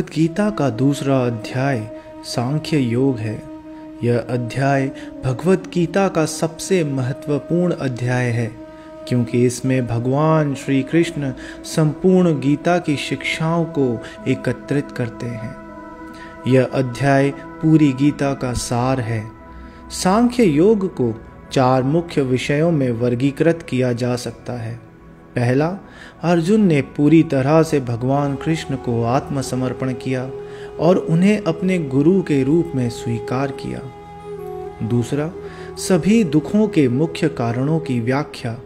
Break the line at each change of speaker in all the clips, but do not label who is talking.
भगवत गीता का दूसरा अध्याय सांख्य योग है। यह अध्याय भगवत गीता का सबसे महत्वपूर्ण अध्याय है, क्योंकि इसमें भगवान श्री कृष्ण संपूर्ण गीता की शिक्षाओं को एकत्रित करते हैं। यह अध्याय पूरी गीता का सार है। सांख्य योग को चार मुख्य विषयों में वर्गीकृत किया जा सकता है। पहला अर्जुन ने पूरी तरह से भगवान कृष्ण को आत्मसमर्पण किया और उन्हें अपने गुरु के रूप में स्वीकार किया। दूसरा, सभी दुखों के मुख्य कारणों की व्याख्या,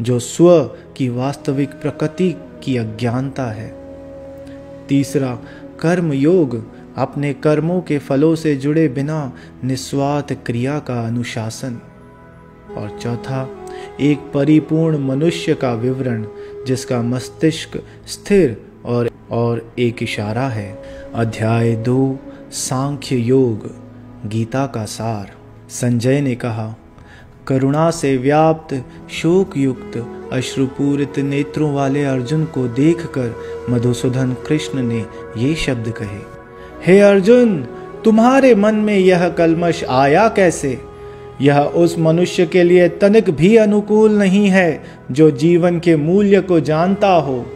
जो स्व की वास्तविक प्रकृति की अज्ञानता है। तीसरा कर्म योग अपने कर्मों के फलों से जुड़े बिना निस्वार्थ क्रिया का अनुशासन। और चौथा एक परिपूर्ण मनुष्य का विवरण, जिसका मस्तिष्क स्थिर और और एक इशारा है। अध्याय दो, सांख्य योग, गीता का सार। संजय ने कहा, करुणा से व्याप्त शोक युक्त अश्रुपूरित नेत्रों वाले अर्जुन को देखकर मधुसूदन कृष्ण ने ये शब्द कहे, हे अर्जुन, तुम्हारे मन में यह कलमश आया कैसे? यह उस मनुष्य के लिए तनिक भी अनुकूल नहीं है जो जीवन के मूल्य को जानता हो।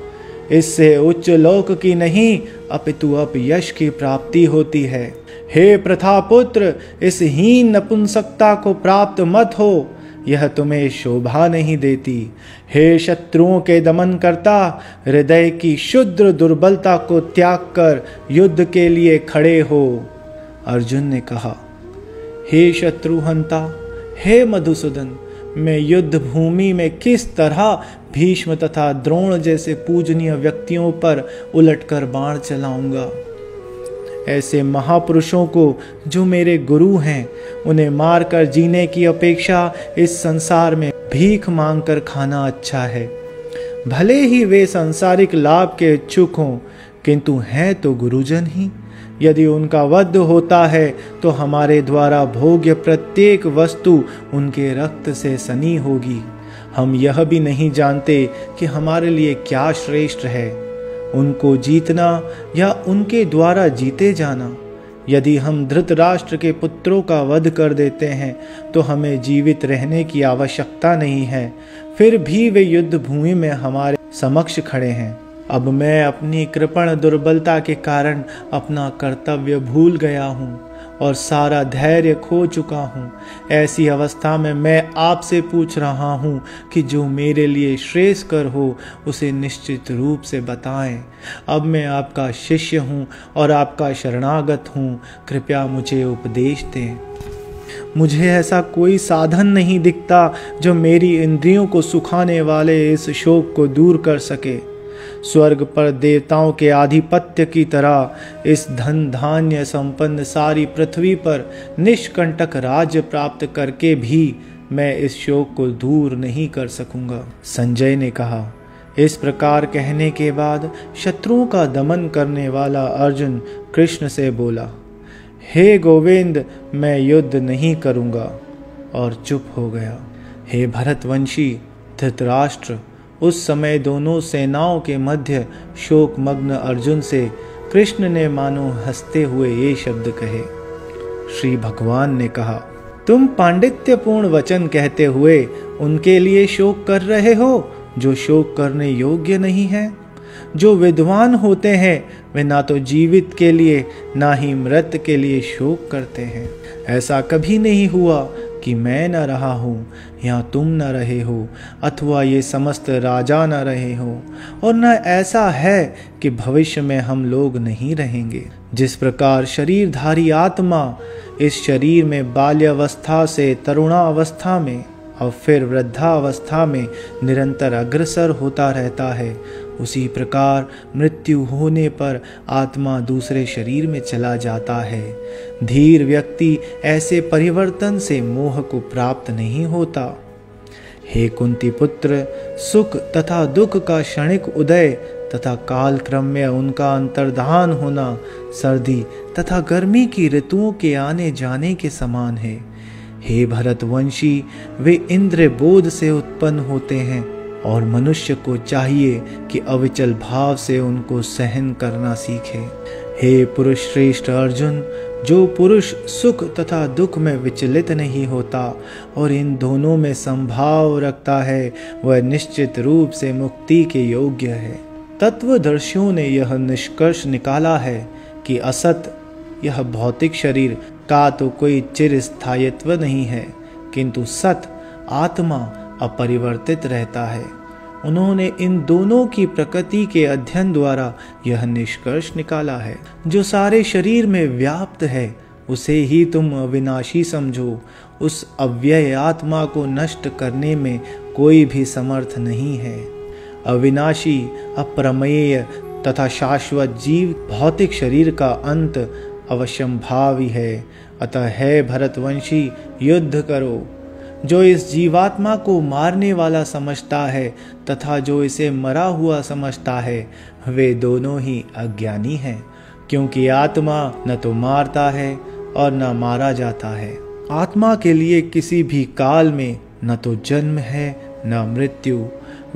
इससे उच्च लोक की नहीं, अपितु अप यश की प्राप्ति होती है। हे प्रथा पुत्र इस हीन नपुंसकता को प्राप्त मत हो। यह तुम्हें शोभा नहीं देती। हे शत्रुओं के दमन करता, हृदय की शुद्र दुर्बलता को त्याग कर युद्ध के लिए खड़े हो। अर्जुन ने कहा हे शत्रुहंता, हे मधुसूदन, मैं युद्ध भूमि में किस तरह भीष्म तथा द्रोण जैसे पूजनीय व्यक्तियों पर उलटकर बाण चलाऊँगा? ऐसे महापुरुषों को जो मेरे गुरु हैं, उन्हें मारकर जीने की अपेक्षा इस संसार में भीख मांगकर खाना अच्छा है। भले ही वे सांसारिक लाभ के इच्छुक हों, किंतु हैं तो गुरुजन ही। यदि उनका वध होता है तो हमारे द्वारा भोग्य प्रत्येक वस्तु उनके रक्त से सनी होगी। हम यह भी नहीं जानते कि हमारे लिए क्या श्रेष्ठ है। उनको जीतना या उनके द्वारा जीते जाना। यदि हम धृतराष्ट्र के पुत्रों का वध कर देते हैं तो हमें जीवित रहने की आवश्यकता नहीं है। फिर भी वे युद्ध भूमि में हमारे समक्ष खड़े हैं। अब मैं अपनी कृपण दुर्बलता के कारण अपना कर्तव्य भूल गया हूँ और सारा धैर्य खो चुका हूँ। ऐसी अवस्था में मैं आपसे पूछ रहा हूँ कि जो मेरे लिए श्रेष्ठ कर हो, उसे निश्चित रूप से बताएँ। अब मैं आपका शिष्य हूँ और आपका शरणागत हूँ। कृपया मुझे उपदेश दें। मुझे ऐसा कोई साधन नहीं दिखता जो मेरी इंद्रियों को सुखाने वाले इस शोक को दूर कर सके। स्वर्ग पर देवताओं के आधिपत्य की तरह इस धन धान्य संपन्न सारी पृथ्वी पर निष्कंटक राज्य प्राप्त करके भी मैं इस शोक को दूर नहीं कर सकूँगा। संजय ने कहा, इस प्रकार कहने के बाद शत्रुओं का दमन करने वाला अर्जुन कृष्ण से बोला, हे गोविंद, मैं युद्ध नहीं करूँगा। और चुप हो गया। हे भरतवंशी, धृतराष्ट्र उस समय दोनों सेनाओं के मध्य शोक मग्न अर्जुन से कृष्ण ने मानो हँसते हुए ये शब्द कहे। श्री भगवान ने कहा, तुम पांडित्यपूर्ण वचन कहते हुए उनके लिए शोक कर रहे हो, जो शोक करने योग्य नहीं है। जो विद्वान होते हैं, वे ना तो जीवित के लिए, ना ही मृत के लिए शोक करते हैं। ऐसा कभी नहीं हुआ कि मैं न रहा हूँ, या तुम न रहे हो, अथवा ये समस्त राजा न रहे हो। और न ऐसा है कि भविष्य में हम लोग नहीं रहेंगे। जिस प्रकार शरीरधारी आत्मा इस शरीर में बाल्यावस्था से तरुणावस्था में और फिर वृद्धावस्था में निरंतर अग्रसर होता रहता है उसी प्रकार मृत्यु होने पर आत्मा दूसरे शरीर में चला जाता है। धीर व्यक्ति ऐसे परिवर्तन से मोह को प्राप्त नहीं होता। हे कुंती पुत्र, सुख तथा दुख का क्षणिक उदय तथा काल क्रम में उनका अंतर्धान होना सर्दी तथा गर्मी की ऋतुओं के आने जाने के समान है। हे भरतवंशी, वे इंद्र बोध से उत्पन्न होते हैं। और मनुष्य को चाहिए कि अविचल भाव से उनको सहन करना सीखे। हे पुरुष श्रेष्ठ अर्जुन, जो पुरुष सुख तथा दुख में विचलित नहीं होता और इन दोनों में संभाव रखता है, वह निश्चित रूप से मुक्ति के योग्य है। तत्वदर्शियों ने यह निष्कर्ष निकाला है कि असत, यह भौतिक शरीर, का तो कोई चिर स्थायित्व नहीं है, किंतु सत, आत्मा अपरिवर्तित रहता है। उन्होंने इन दोनों की प्रकृति के अध्ययन द्वारा यह निष्कर्ष निकाला है। जो सारे शरीर में व्याप्त है, उसे ही तुम अविनाशी समझो। उस अव्यय आत्मा को नष्ट करने में कोई भी समर्थ नहीं है। अविनाशी, अप्रमेय तथा शाश्वत जीव भौतिक शरीर का अंत अवश्यम भावी है। अतः है भरतवंशी, युद्ध करो। जो इस जीवात्मा को मारने वाला समझता है तथा जो इसे मरा हुआ समझता है, वे दोनों ही अज्ञानी हैं, क्योंकि आत्मा न तो मारता है और न मारा जाता है। आत्मा के लिए किसी भी काल में न तो जन्म है, न मृत्यु।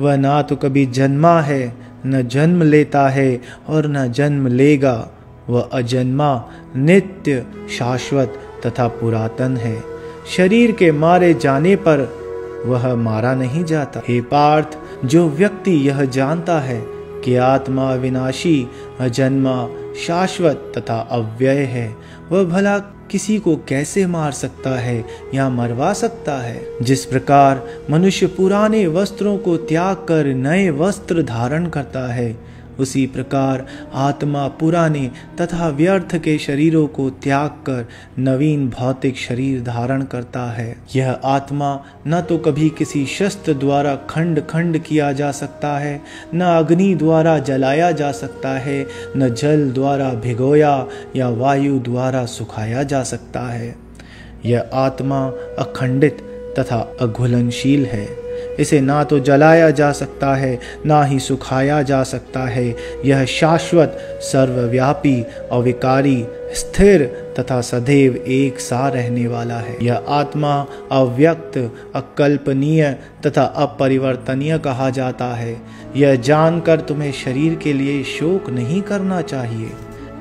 वह ना तो कभी जन्मा है, न जन्म लेता है और न जन्म लेगा। वह अजन्मा, नित्य, शाश्वत तथा पुरातन है। शरीर के मारे जाने पर वह मारा नहीं जाता। हे पार्थ, जो व्यक्ति यह जानता है कि आत्मा विनाशी, अजन्मा, शाश्वत तथा अव्यय है, वह भला किसी को कैसे मार सकता है या मरवा सकता है? जिस प्रकार मनुष्य पुराने वस्त्रों को त्याग कर नए वस्त्र धारण करता है उसी प्रकार आत्मा पुराने तथा व्यर्थ के शरीरों को त्याग कर नवीन भौतिक शरीर धारण करता है। यह आत्मा न तो कभी किसी शस्त्र द्वारा खंड खंड किया जा सकता है, न अग्नि द्वारा जलाया जा सकता है, न जल द्वारा भिगोया या वायु द्वारा सुखाया जा सकता है। यह आत्मा अखंडित तथा अघुलनशील है। इसे ना तो जलाया जा सकता है, ना ही सुखाया जा सकता है। यह शाश्वत, सर्वव्यापी, अविकारी, स्थिर तथा सदैव एक सा रहने वाला है। यह आत्मा अव्यक्त, अकल्पनीय तथा अपरिवर्तनीय कहा जाता है। यह जानकर तुम्हें शरीर के लिए शोक नहीं करना चाहिए।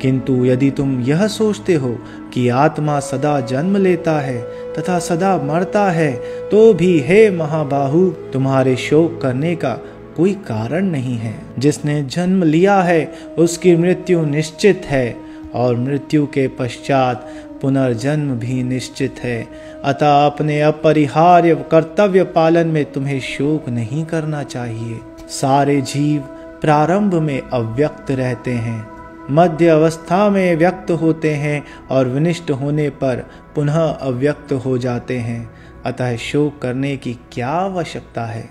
किंतु यदि तुम यह सोचते हो कि आत्मा सदा जन्म लेता है तथा सदा मरता है तो भी हे महाबाहु, तुम्हारे शोक करने का कोई कारण नहीं है। जिसने जन्म लिया है, उसकी मृत्यु निश्चित है और मृत्यु के पश्चात पुनर्जन्म भी निश्चित है। अतः अपने अपरिहार्य कर्तव्य पालन में तुम्हें शोक नहीं करना चाहिए। सारे जीव प्रारंभ में अव्यक्त रहते हैं। मध्य अवस्था में व्यक्त होते हैं और विनिष्ट होने पर पुनः अव्यक्त हो जाते हैं। अतः शोक करने की क्या आवश्यकता है?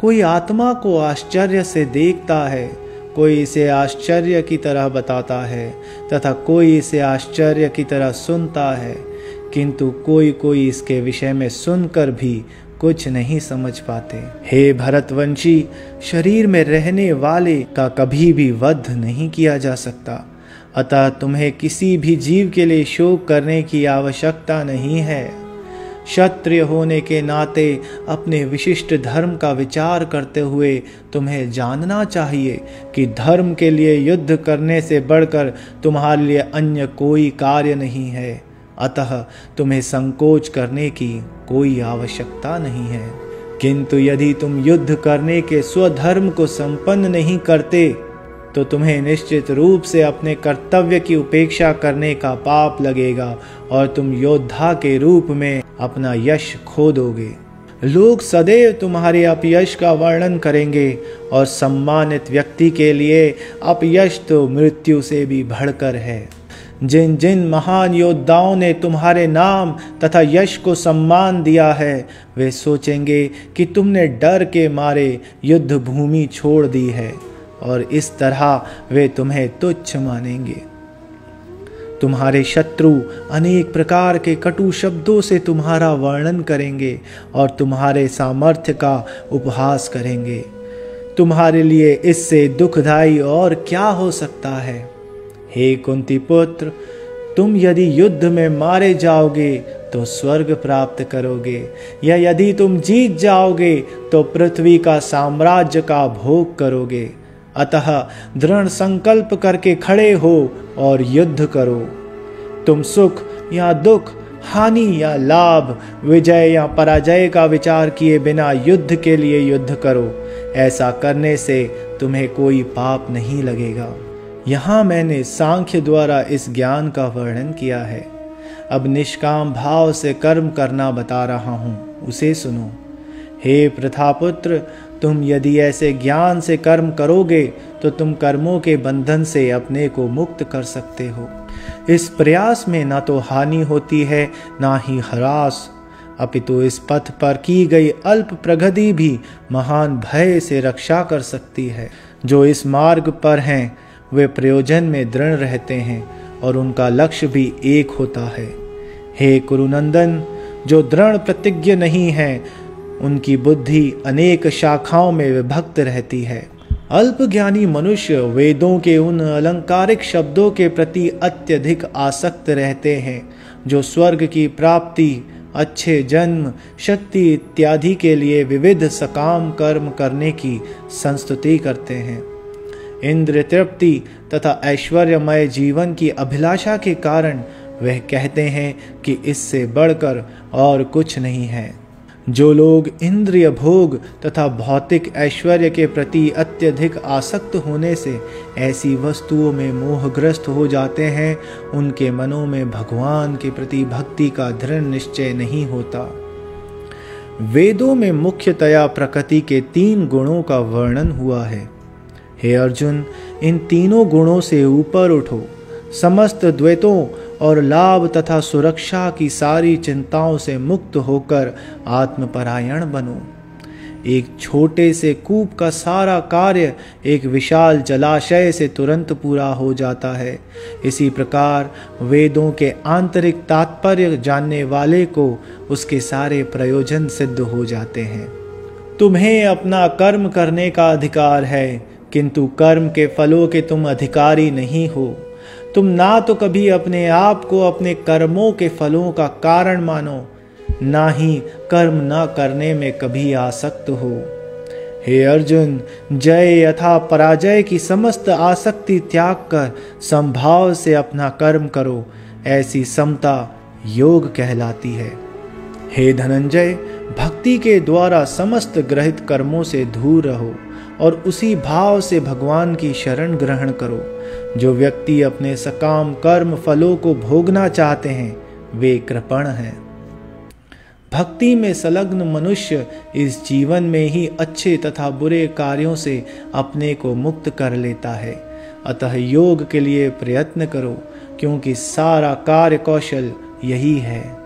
कोई आत्मा को आश्चर्य से देखता है, कोई इसे आश्चर्य की तरह बताता है, तथा कोई इसे आश्चर्य की तरह सुनता है। किंतु कोई कोई इसके विषय में सुनकर भी कुछ नहीं समझ पाते। हे भरतवंशी, शरीर में रहने वाले का कभी भी वध नहीं किया जा सकता। अतः तुम्हें किसी भी जीव के लिए शोक करने की आवश्यकता नहीं है। क्षत्रिय होने के नाते अपने विशिष्ट धर्म का विचार करते हुए तुम्हें जानना चाहिए कि धर्म के लिए युद्ध करने से बढ़कर तुम्हारे लिए अन्य कोई कार्य नहीं है। अतः तुम्हें संकोच करने की कोई आवश्यकता नहीं है। किंतु यदि तुम युद्ध करने के स्वधर्म को संपन्न नहीं करते तो तुम्हें निश्चित रूप से अपने कर्तव्य की उपेक्षा करने का पाप लगेगा और तुम योद्धा के रूप में अपना यश खो दोगे लोग सदैव तुम्हारे अपयश का वर्णन करेंगे और सम्मानित व्यक्ति के लिए अपयश तो मृत्यु से भी बढ़कर है। जिन जिन महान योद्धाओं ने तुम्हारे नाम तथा यश को सम्मान दिया है, वे सोचेंगे कि तुमने डर के मारे युद्ध भूमि छोड़ दी है और इस तरह वे तुम्हें तुच्छ मानेंगे। तुम्हारे शत्रु अनेक प्रकार के कटु शब्दों से तुम्हारा वर्णन करेंगे और तुम्हारे सामर्थ्य का उपहास करेंगे। तुम्हारे लिए इससे दुखदाई और क्या हो सकता है? हे कुंती पुत्र, तुम यदि युद्ध में मारे जाओगे तो स्वर्ग प्राप्त करोगे। या यदि तुम जीत जाओगे तो पृथ्वी का साम्राज्य का भोग करोगे। अतः दृढ़ संकल्प करके खड़े हो और युद्ध करो। तुम सुख या दुख, हानि या लाभ, विजय या पराजय का विचार किए बिना युद्ध के लिए युद्ध करो। ऐसा करने से तुम्हें कोई पाप नहीं लगेगा। यहाँ मैंने सांख्य द्वारा इस ज्ञान का वर्णन किया है। अब निष्काम भाव से कर्म करना बता रहा हूँ। उसे सुनो। हे प्रथापुत्र, तुम यदि ऐसे ज्ञान से कर्म करोगे तो तुम कर्मों के बंधन से अपने को मुक्त कर सकते हो। इस प्रयास में ना तो हानि होती है, ना ही हरास। अपितु इस पथ पर की गई अल्प प्रगति भी महान भय से रक्षा कर सकती है। जो इस मार्ग पर हैं वे प्रयोजन में दृढ़ रहते हैं और उनका लक्ष्य भी एक होता है। हे कुरुनंदन, जो दृढ़ प्रतिज्ञ नहीं है, उनकी बुद्धि अनेक शाखाओं में विभक्त रहती है। अल्प ज्ञानी मनुष्य वेदों के उन अलंकारिक शब्दों के प्रति अत्यधिक आसक्त रहते हैं, जो स्वर्ग की प्राप्ति, अच्छे जन्म, शक्ति इत्यादि के लिए विविध सकाम कर्म करने की संस्तुति करते हैं। इंद्र तृप्ति तथा ऐश्वर्यमय जीवन की अभिलाषा के कारण वह कहते हैं कि इससे बढ़कर और कुछ नहीं है। जो लोग इंद्रिय भोग तथा भौतिक ऐश्वर्य के प्रति अत्यधिक आसक्त होने से ऐसी वस्तुओं में मोहग्रस्त हो जाते हैं, उनके मनों में भगवान के प्रति भक्ति का दृढ़ निश्चय नहीं होता। वेदों में मुख्यतया प्रकृति के तीन गुणों का वर्णन हुआ है। हे अर्जुन, इन तीनों गुणों से ऊपर उठो। समस्त द्वैतों और लाभ तथा सुरक्षा की सारी चिंताओं से मुक्त होकर आत्मपरायण बनो। एक छोटे से कूप का सारा कार्य एक विशाल जलाशय से तुरंत पूरा हो जाता है। इसी प्रकार वेदों के आंतरिक तात्पर्य जानने वाले को उसके सारे प्रयोजन सिद्ध हो जाते हैं। तुम्हें अपना कर्म करने का अधिकार है किंतु कर्म के फलों के तुम अधिकारी नहीं हो। तुम ना तो कभी अपने आप को अपने कर्मों के फलों का कारण मानो, ना ही कर्म न करने में कभी आसक्त हो। हे अर्जुन, जय यथा पराजय की समस्त आसक्ति त्याग कर संभाव से अपना कर्म करो, ऐसी समता योग कहलाती है। हे धनंजय, भक्ति के द्वारा समस्त ग्रहित कर्मों से दूर रहो। और उसी भाव से भगवान की शरण ग्रहण करो। जो व्यक्ति अपने सकाम कर्म फलों को भोगना चाहते हैं, वे कृपण हैं। भक्ति में संलग्न मनुष्य इस जीवन में ही अच्छे तथा बुरे कार्यों से अपने को मुक्त कर लेता है। अतः योग के लिए प्रयत्न करो, क्योंकि सारा कार्य कौशल यही है।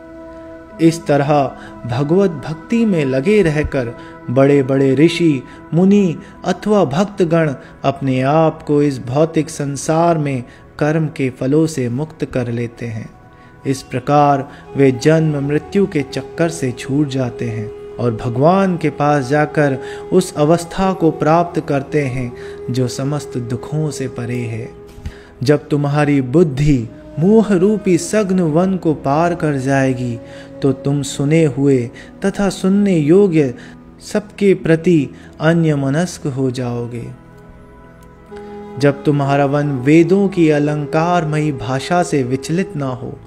इस तरह भगवत भक्ति में लगे रहकर बड़े बड़े ऋषि, मुनि अथवा भक्तगण अपने आप को इस भौतिक संसार में कर्म के फलों से मुक्त कर लेते हैं। इस प्रकार वे जन्म मृत्यु के चक्कर से छूट जाते हैं और भगवान के पास जाकर उस अवस्था को प्राप्त करते हैं जो समस्त दुखों से परे है। जब तुम्हारी बुद्धि मोह रूपी सग्न वन को पार कर जाएगी तो तुम सुने हुए तथा सुनने योग्य सबके प्रति अन्य मनस्क हो जाओगे। जब तुम्हारा वन वेदों की अलंकारमयी भाषा से विचलित ना हो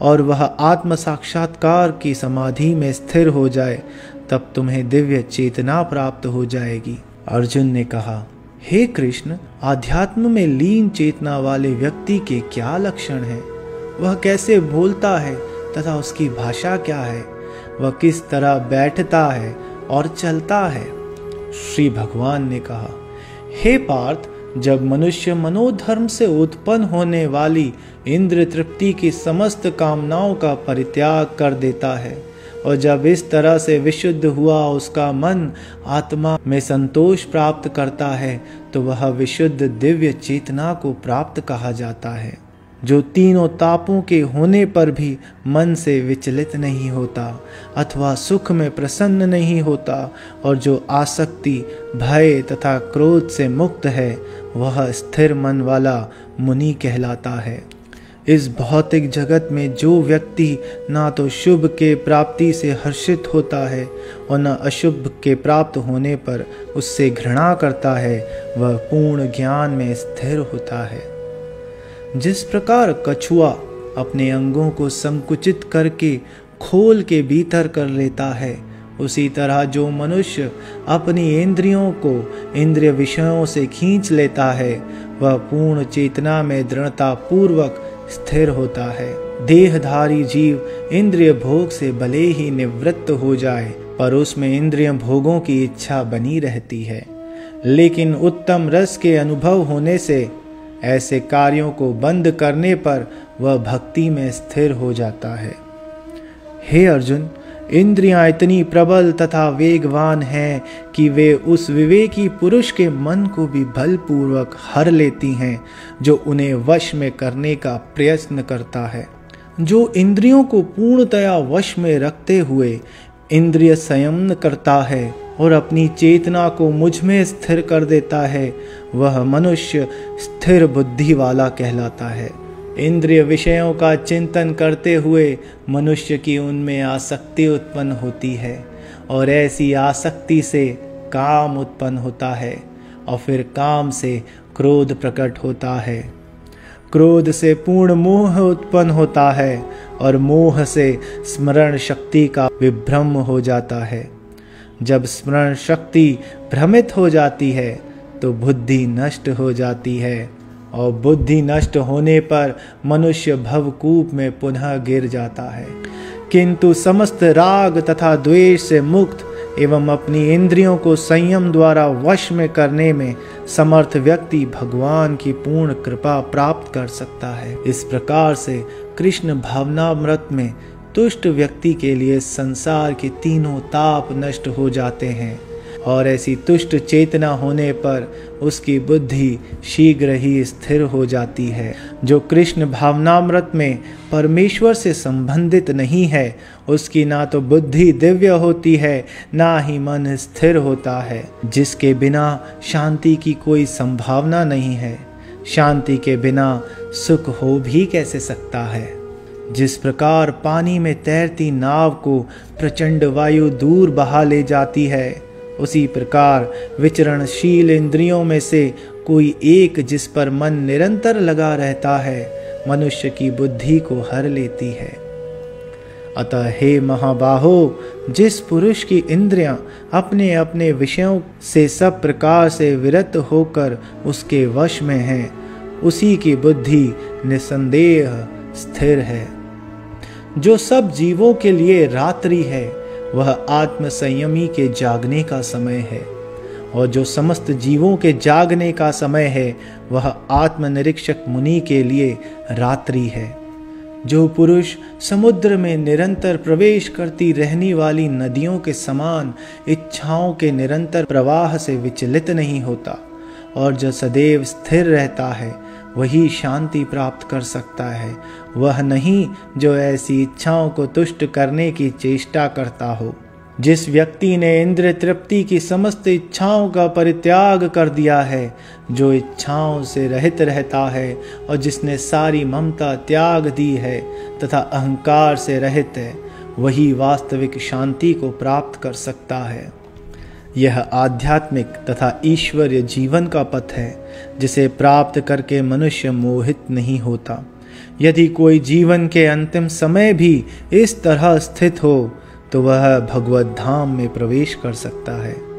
और वह आत्म साक्षात्कार की समाधि में स्थिर हो जाए, तब तुम्हें दिव्य चेतना प्राप्त हो जाएगी। अर्जुन ने कहा, हे कृष्ण, आध्यात्म में लीन चेतना वाले व्यक्ति के क्या लक्षण हैं? वह कैसे बोलता है तथा उसकी भाषा क्या है? वह किस तरह बैठता है और चलता है? श्री भगवान ने कहा, हे पार्थ, जब मनुष्य मनोधर्म से उत्पन्न होने वाली इंद्र तृप्ति की समस्त कामनाओं का परित्याग कर देता है और जब इस तरह से विशुद्ध हुआ उसका मन आत्मा में संतोष प्राप्त करता है तो वह विशुद्ध दिव्य चेतना को प्राप्त कहा जाता है। जो तीनों तापों के होने पर भी मन से विचलित नहीं होता, अथवा सुख में प्रसन्न नहीं होता, और जो आसक्ति, भय तथा क्रोध से मुक्त है, वह स्थिर मन वाला मुनि कहलाता है। इस भौतिक जगत में जो व्यक्ति ना तो शुभ के प्राप्ति से हर्षित होता है, और न अशुभ के प्राप्त होने पर उससे घृणा करता है, वह पूर्ण ज्ञान में स्थिर होता है। जिस प्रकार कछुआ अपने अंगों को संकुचित करके खोल के भीतर कर लेता है, उसी तरह जो मनुष्य अपनी इंद्रियों को इंद्रिय विषयों से खींच लेता है, वह पूर्ण चेतना में दृढ़ता पूर्वक स्थिर होता है। देहधारी जीव इंद्रिय भोग से भले ही निवृत्त हो जाए, पर उसमें इंद्रिय भोगों की इच्छा बनी रहती है। लेकिन उत्तम रस के अनुभव होने से ऐसे कार्यों को बंद करने पर वह भक्ति में स्थिर हो जाता है। हे अर्जुन, इंद्रियाँ इतनी प्रबल तथा वेगवान हैं कि वे उस विवेकी पुरुष के मन को भी बलपूर्वक हर लेती हैं, जो उन्हें वश में करने का प्रयत्न करता है। जो इंद्रियों को पूर्णतया वश में रखते हुए इंद्रिय संयमन करता है और अपनी चेतना को मुझमें स्थिर कर देता है, वह मनुष्य स्थिर बुद्धि वाला कहलाता है। इंद्रिय विषयों का चिंतन करते हुए मनुष्य की उनमें आसक्ति उत्पन्न होती है और ऐसी आसक्ति से काम उत्पन्न होता है और फिर काम से क्रोध प्रकट होता है। क्रोध से पूर्ण मोह उत्पन्न होता है और मोह से स्मरण शक्ति का विभ्रम हो जाता है। जब स्मरण शक्ति भ्रमित हो जाती है तो बुद्धि नष्ट हो जाती है। और बुद्धि नष्ट होने पर मनुष्य भवकूप में पुनः गिर जाता है। किंतु समस्त राग तथा द्वेष से मुक्त एवं अपनी इंद्रियों को संयम द्वारा वश में करने में समर्थ व्यक्ति भगवान की पूर्ण कृपा प्राप्त कर सकता है। इस प्रकार से कृष्ण भावनामृत में तुष्ट व्यक्ति के लिए संसार के तीनों ताप नष्ट हो जाते हैं, और ऐसी तुष्ट चेतना होने पर उसकी बुद्धि शीघ्र ही स्थिर हो जाती है। जो कृष्ण भावनामृत में परमेश्वर से संबंधित नहीं है, उसकी ना तो बुद्धि दिव्य होती है, ना ही मन स्थिर होता है, जिसके बिना शांति की कोई संभावना नहीं है। शांति के बिना सुख हो भी कैसे सकता है? जिस प्रकार पानी में तैरती नाव को प्रचंड वायु दूर बहा ले जाती है, उसी प्रकार विचरणशील इंद्रियों में से कोई एक जिस पर मन निरंतर लगा रहता है, मनुष्य की बुद्धि को हर लेती है। अतः हे महाबाहो, जिस पुरुष की इंद्रियाँ अपने अपने विषयों से सब प्रकार से विरत होकर उसके वश में हैं, उसी की बुद्धि निसंदेह स्थिर है। जो सब जीवों के लिए रात्रि है, वह आत्म संयमी के जागने का समय है। और जो समस्त जीवों के जागने का समय है, वह आत्मनिरीक्षक मुनि के लिए रात्रि है। जो पुरुष समुद्र में निरंतर प्रवेश करती रहने वाली नदियों के समान इच्छाओं के निरंतर प्रवाह से विचलित नहीं होता, और जो सदैव स्थिर रहता है वही शांति प्राप्त कर सकता है। वह नहीं जो ऐसी इच्छाओं को तुष्ट करने की चेष्टा करता हो। जिस व्यक्ति ने इंद्र तृप्ति की समस्त इच्छाओं का परित्याग कर दिया है, जो इच्छाओं से रहित रहता है और जिसने सारी ममता त्याग दी है तथा अहंकार से रहित है, वही वास्तविक शांति को प्राप्त कर सकता है। यह आध्यात्मिक तथा ईश्वरीय जीवन का पथ है। जिसे प्राप्त करके मनुष्य मोहित नहीं होता। यदि कोई जीवन के अंतिम समय भी इस तरह स्थित हो तो वह भगवत धाम में प्रवेश कर सकता है।